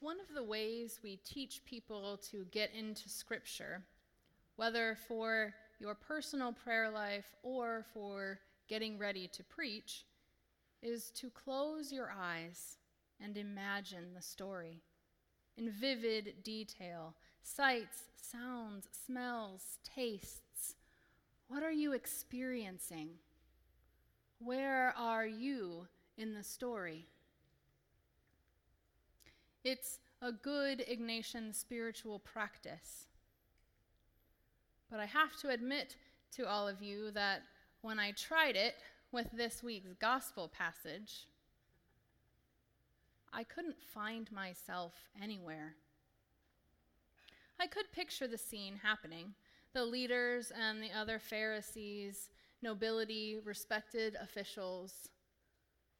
One of the ways we teach people to get into Scripture, whether for your personal prayer life or for getting ready to preach, is to close your eyes and imagine the story in vivid detail sights, sounds, smells, tastes. What are you experiencing? Where are you in the story? It's a good Ignatian spiritual practice. But I have to admit to all of you that when I tried it with this week's gospel passage, I couldn't find myself anywhere. I could picture the scene happening the leaders and the other Pharisees, nobility, respected officials,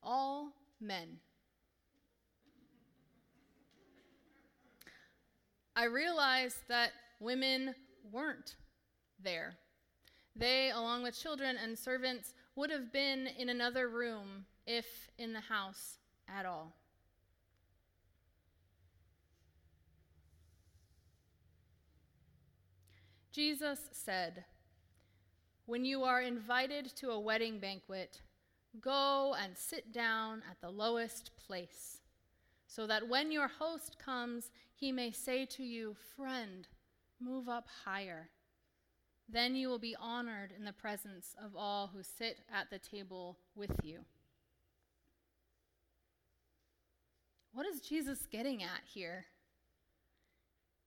all men. I realized that women weren't there. They, along with children and servants, would have been in another room, if in the house at all. Jesus said, When you are invited to a wedding banquet, go and sit down at the lowest place, so that when your host comes, he may say to you, Friend, move up higher. Then you will be honored in the presence of all who sit at the table with you. What is Jesus getting at here?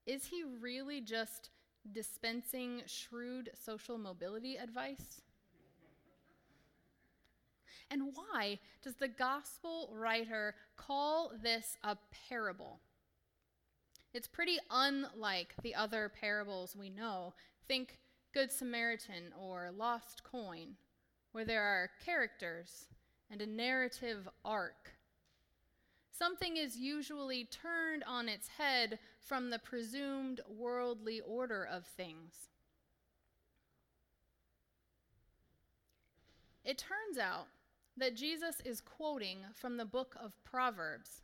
Is he really just dispensing shrewd social mobility advice? And why does the gospel writer call this a parable? It's pretty unlike the other parables we know. Think Good Samaritan or Lost Coin, where there are characters and a narrative arc Something is usually turned on its head from the presumed worldly order of things. It turns out that Jesus is quoting from the book of Proverbs,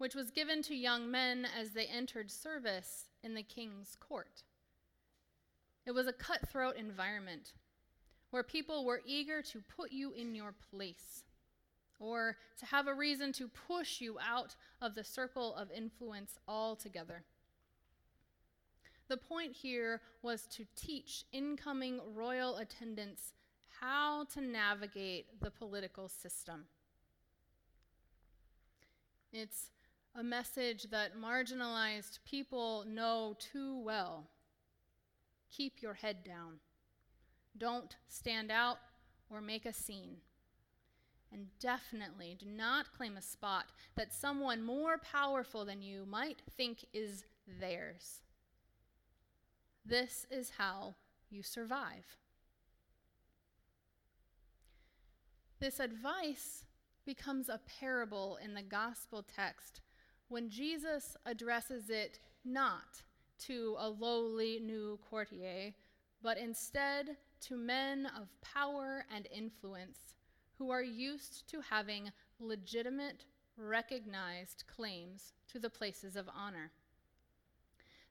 which was given to young men as they entered service in the king's court. It was a cutthroat environment where people were eager to put you in your place or to have a reason to push you out of the circle of influence altogether. The point here was to teach incoming royal attendants how to navigate the political system. It's a message that marginalized people know too well. Keep your head down. Don't stand out or make a scene. And definitely do not claim a spot that someone more powerful than you might think is theirs. This is how you survive. This advice becomes a parable in the gospel text when Jesus addresses it not to a lowly new courtier, but instead to men of power and influence who are used to having legitimate, recognized claims to the places of honor.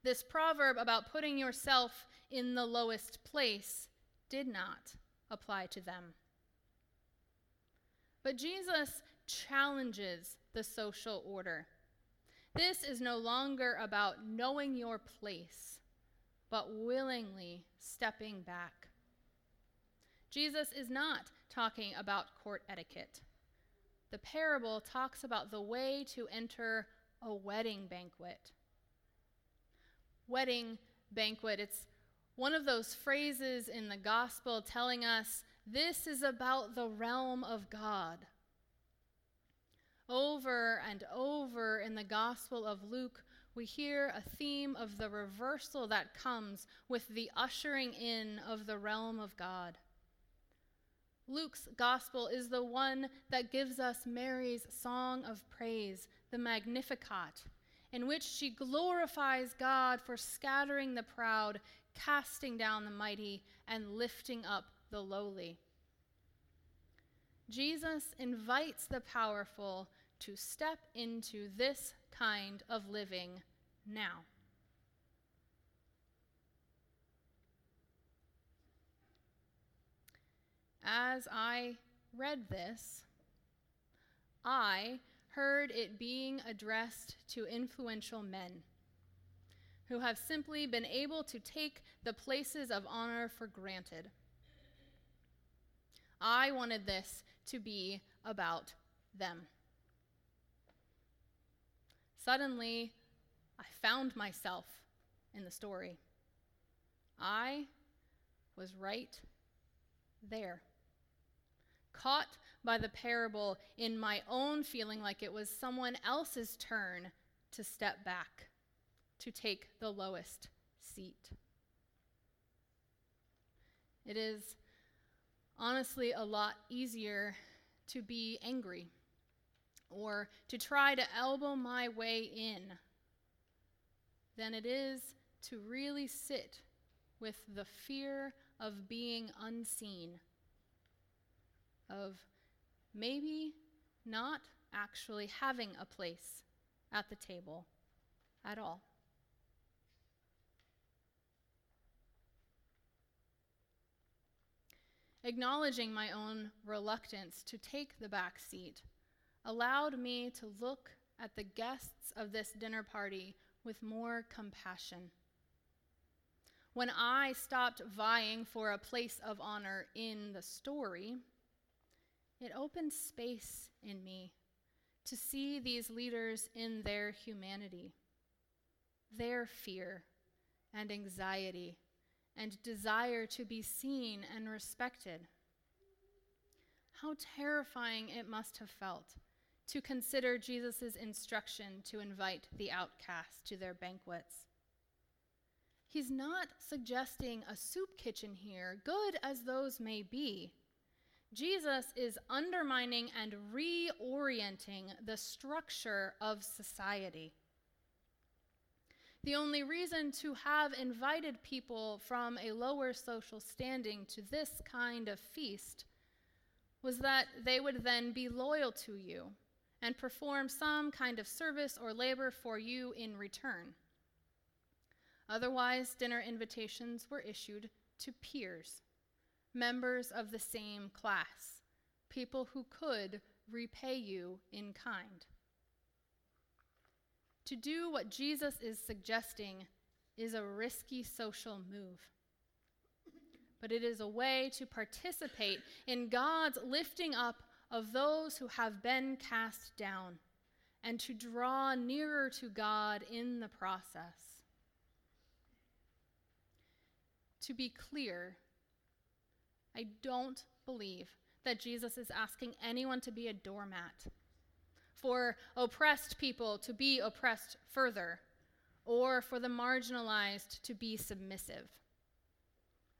This proverb about putting yourself in the lowest place did not apply to them. But Jesus challenges the social order. This is no longer about knowing your place, but willingly stepping back. Jesus is not talking about court etiquette. The parable talks about the way to enter a wedding banquet. Wedding banquet, it's one of those phrases in the gospel telling us this is about the realm of God. Over and over in the Gospel of Luke, we hear a theme of the reversal that comes with the ushering in of the realm of God. Luke's gospel is the one that gives us Mary's song of praise, the Magnificat, in which she glorifies God for scattering the proud, casting down the mighty, and lifting up the lowly. Jesus invites the powerful to step into this kind of living now. As I read this, I heard it being addressed to influential men who have simply been able to take the places of honor for granted. I wanted this to be about them. Suddenly, I found myself in the story. I was right there, caught by the parable in my own feeling like it was someone else's turn to step back, to take the lowest seat. It is honestly a lot easier to be angry or to try to elbow my way in than it is to really sit with the fear of being unseen, of maybe not actually having a place at the table at all. Acknowledging my own reluctance to take the back seat allowed me to look at the guests of this dinner party with more compassion. When I stopped vying for a place of honor in the story, it opened space in me to see these leaders in their humanity, their fear and anxiety and desire to be seen and respected. How terrifying it must have felt to consider Jesus' instruction to invite the outcast to their banquets. He's not suggesting a soup kitchen here, good as those may be. Jesus is undermining and reorienting the structure of society. The only reason to have invited people from a lower social standing to this kind of feast was that they would then be loyal to you and perform some kind of service or labor for you in return. Otherwise, dinner invitations were issued to peers, members of the same class, people who could repay you in kind. To do what Jesus is suggesting is a risky social move. But it is a way to participate in God's lifting up of those who have been cast down and to draw nearer to God in the process. To be clear, I don't believe that Jesus is asking anyone to be a doormat for oppressed people to be oppressed further, or for the marginalized to be submissive.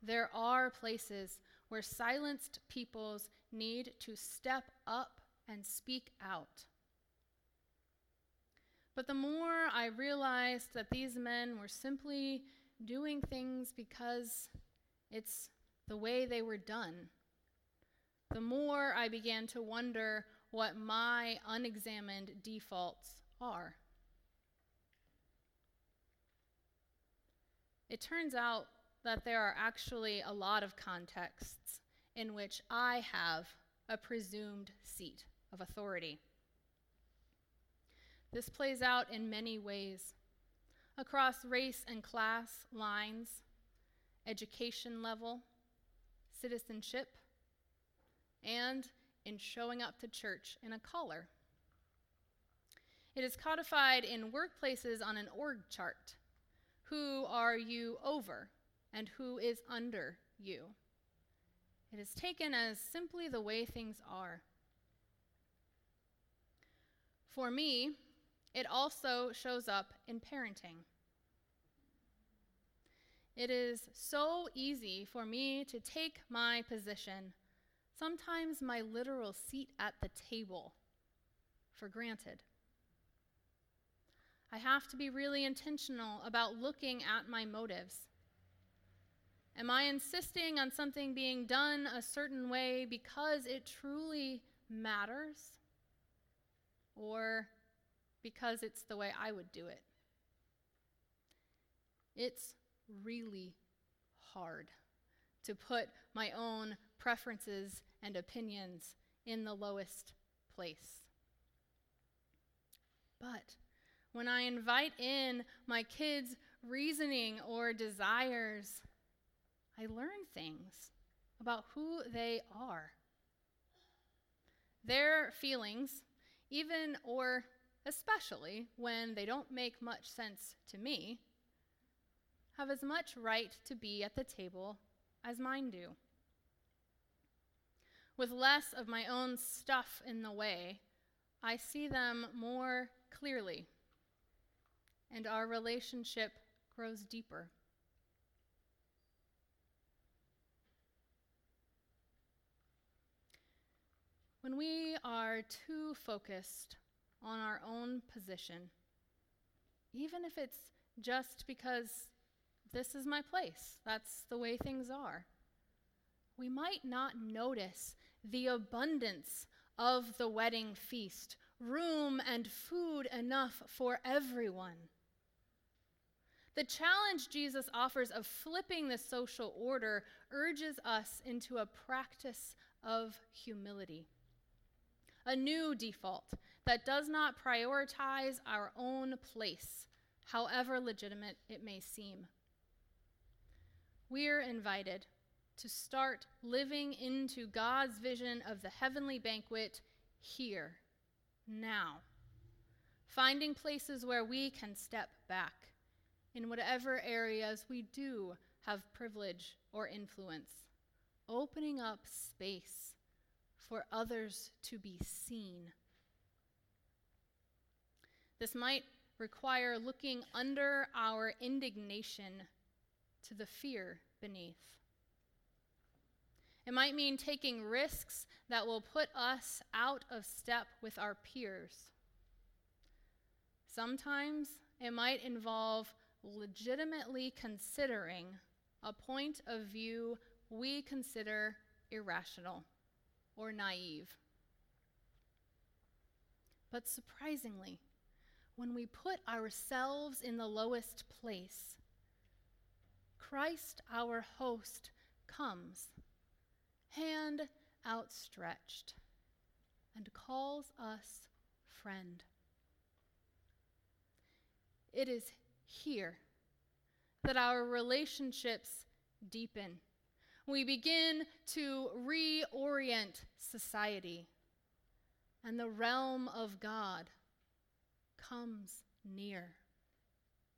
There are places where silenced peoples need to step up and speak out. But the more I realized that these men were simply doing things because it's the way they were done, the more I began to wonder what my unexamined defaults are. It turns out that there are actually a lot of contexts in which I have a presumed seat of authority. This plays out in many ways across race and class lines, education level, citizenship, and in showing up to church in a collar. It is codified in workplaces on an org chart. Who are you over and who is under you? It is taken as simply the way things are. For me, it also shows up in parenting. It is so easy for me to take my position sometimes my literal seat at the table, for granted. I have to be really intentional about looking at my motives. Am I insisting on something being done a certain way because it truly matters? Or because it's the way I would do it. It's really hard to put my own preferences and opinions in the lowest place. But when I invite in my kids' reasoning or desires, I learn things about who they are. Their feelings, even or especially when they don't make much sense to me, have as much right to be at the table as mine do. With less of my own stuff in the way, I see them more clearly, and our relationship grows deeper. When we are too focused on our own position, even if it's just because this is my place, that's the way things are, we might not notice the abundance of the wedding feast, room and food enough for everyone. The challenge Jesus offers of flipping the social order urges us into a practice of humility a new default that does not prioritize our own place, however legitimate it may seem. We're invited to start living into God's vision of the heavenly banquet here, now, finding places where we can step back in whatever areas we do have privilege or influence, opening up space for others to be seen. This might require looking under our indignation to the fear beneath. It might mean taking risks that will put us out of step with our peers. Sometimes it might involve legitimately considering a point of view we consider irrational or naive. But surprisingly, when we put ourselves in the lowest place, Christ, our host, comes, hand outstretched, and calls us friend. It is here that our relationships deepen we begin to reorient society, and the realm of God comes near.